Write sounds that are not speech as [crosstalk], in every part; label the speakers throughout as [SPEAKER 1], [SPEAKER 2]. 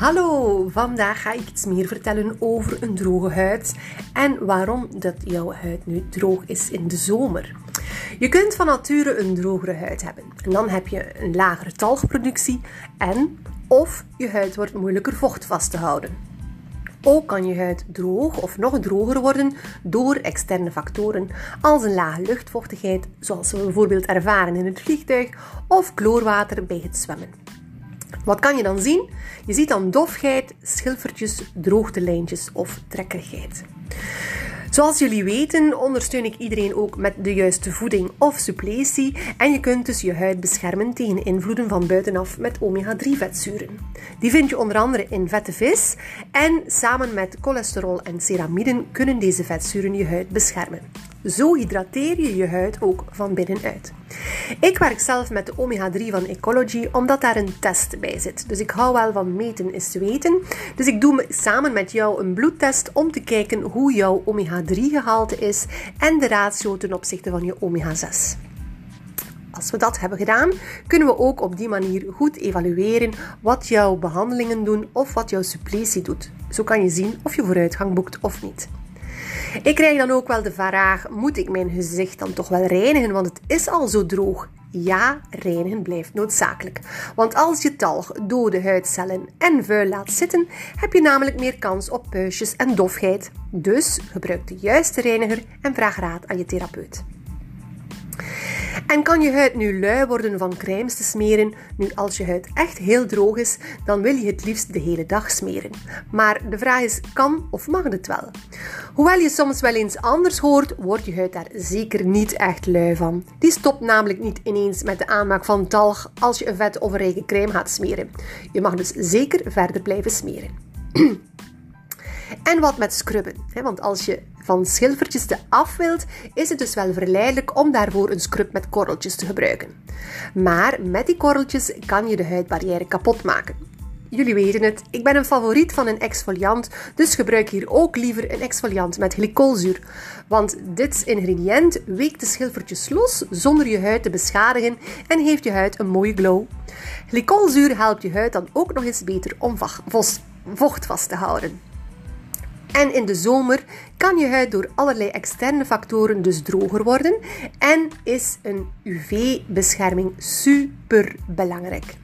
[SPEAKER 1] Hallo, vandaag ga ik iets meer vertellen over een droge huid en waarom dat jouw huid nu droog is in de zomer. Je kunt van nature een drogere huid hebben en dan heb je een lagere talgproductie en of je huid wordt moeilijker vocht vast te houden. Ook kan je huid droog of nog droger worden door externe factoren als een lage luchtvochtigheid, zoals we bijvoorbeeld ervaren in het vliegtuig, of kloorwater bij het zwemmen. Wat kan je dan zien? Je ziet dan dofheid, schilfertjes, droogtelijntjes of trekkerigheid. Zoals jullie weten ondersteun ik iedereen ook met de juiste voeding of suppletie en je kunt dus je huid beschermen tegen invloeden van buitenaf met omega-3 vetzuren. Die vind je onder andere in vette vis en samen met cholesterol en ceramiden kunnen deze vetzuren je huid beschermen. Zo hydrateer je je huid ook van binnenuit. Ik werk zelf met de omega-3 van Ecology omdat daar een test bij zit. Dus ik hou wel van meten is weten. Dus ik doe samen met jou een bloedtest om te kijken hoe jouw omega-3 gehalte is en de ratio ten opzichte van je omega-6. Als we dat hebben gedaan, kunnen we ook op die manier goed evalueren wat jouw behandelingen doen of wat jouw suppletie doet. Zo kan je zien of je vooruitgang boekt of niet. Ik krijg dan ook wel de vraag: moet ik mijn gezicht dan toch wel reinigen? Want het is al zo droog. Ja, reinigen blijft noodzakelijk. Want als je talg, dode huidcellen en vuil laat zitten, heb je namelijk meer kans op puistjes en dofheid. Dus gebruik de juiste reiniger en vraag raad aan je therapeut. En kan je huid nu lui worden van crèmes te smeren? Nu, als je huid echt heel droog is, dan wil je het liefst de hele dag smeren. Maar de vraag is, kan of mag het wel? Hoewel je soms wel eens anders hoort, wordt je huid daar zeker niet echt lui van. Die stopt namelijk niet ineens met de aanmaak van talg als je een vet of een rijke crème gaat smeren. Je mag dus zeker verder blijven smeren. [clears throat] En wat met scrubben. Want als je van schilfertjes te af wilt, is het dus wel verleidelijk om daarvoor een scrub met korreltjes te gebruiken. Maar met die korreltjes kan je de huidbarrière kapot maken. Jullie weten het, ik ben een favoriet van een exfoliant, dus gebruik hier ook liever een exfoliant met glycolzuur. Want dit ingrediënt weekt de schilfertjes los zonder je huid te beschadigen en geeft je huid een mooie glow. Glycolzuur helpt je huid dan ook nog eens beter om vocht vast te houden. En in de zomer kan je huid door allerlei externe factoren dus droger worden en is een UV-bescherming super belangrijk.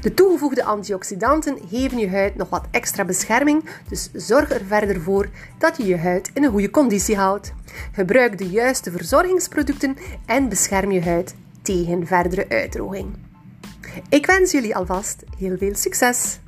[SPEAKER 1] De toegevoegde antioxidanten geven je huid nog wat extra bescherming, dus zorg er verder voor dat je je huid in een goede conditie houdt. Gebruik de juiste verzorgingsproducten en bescherm je huid tegen verdere uitdroging. Ik wens jullie alvast heel veel succes!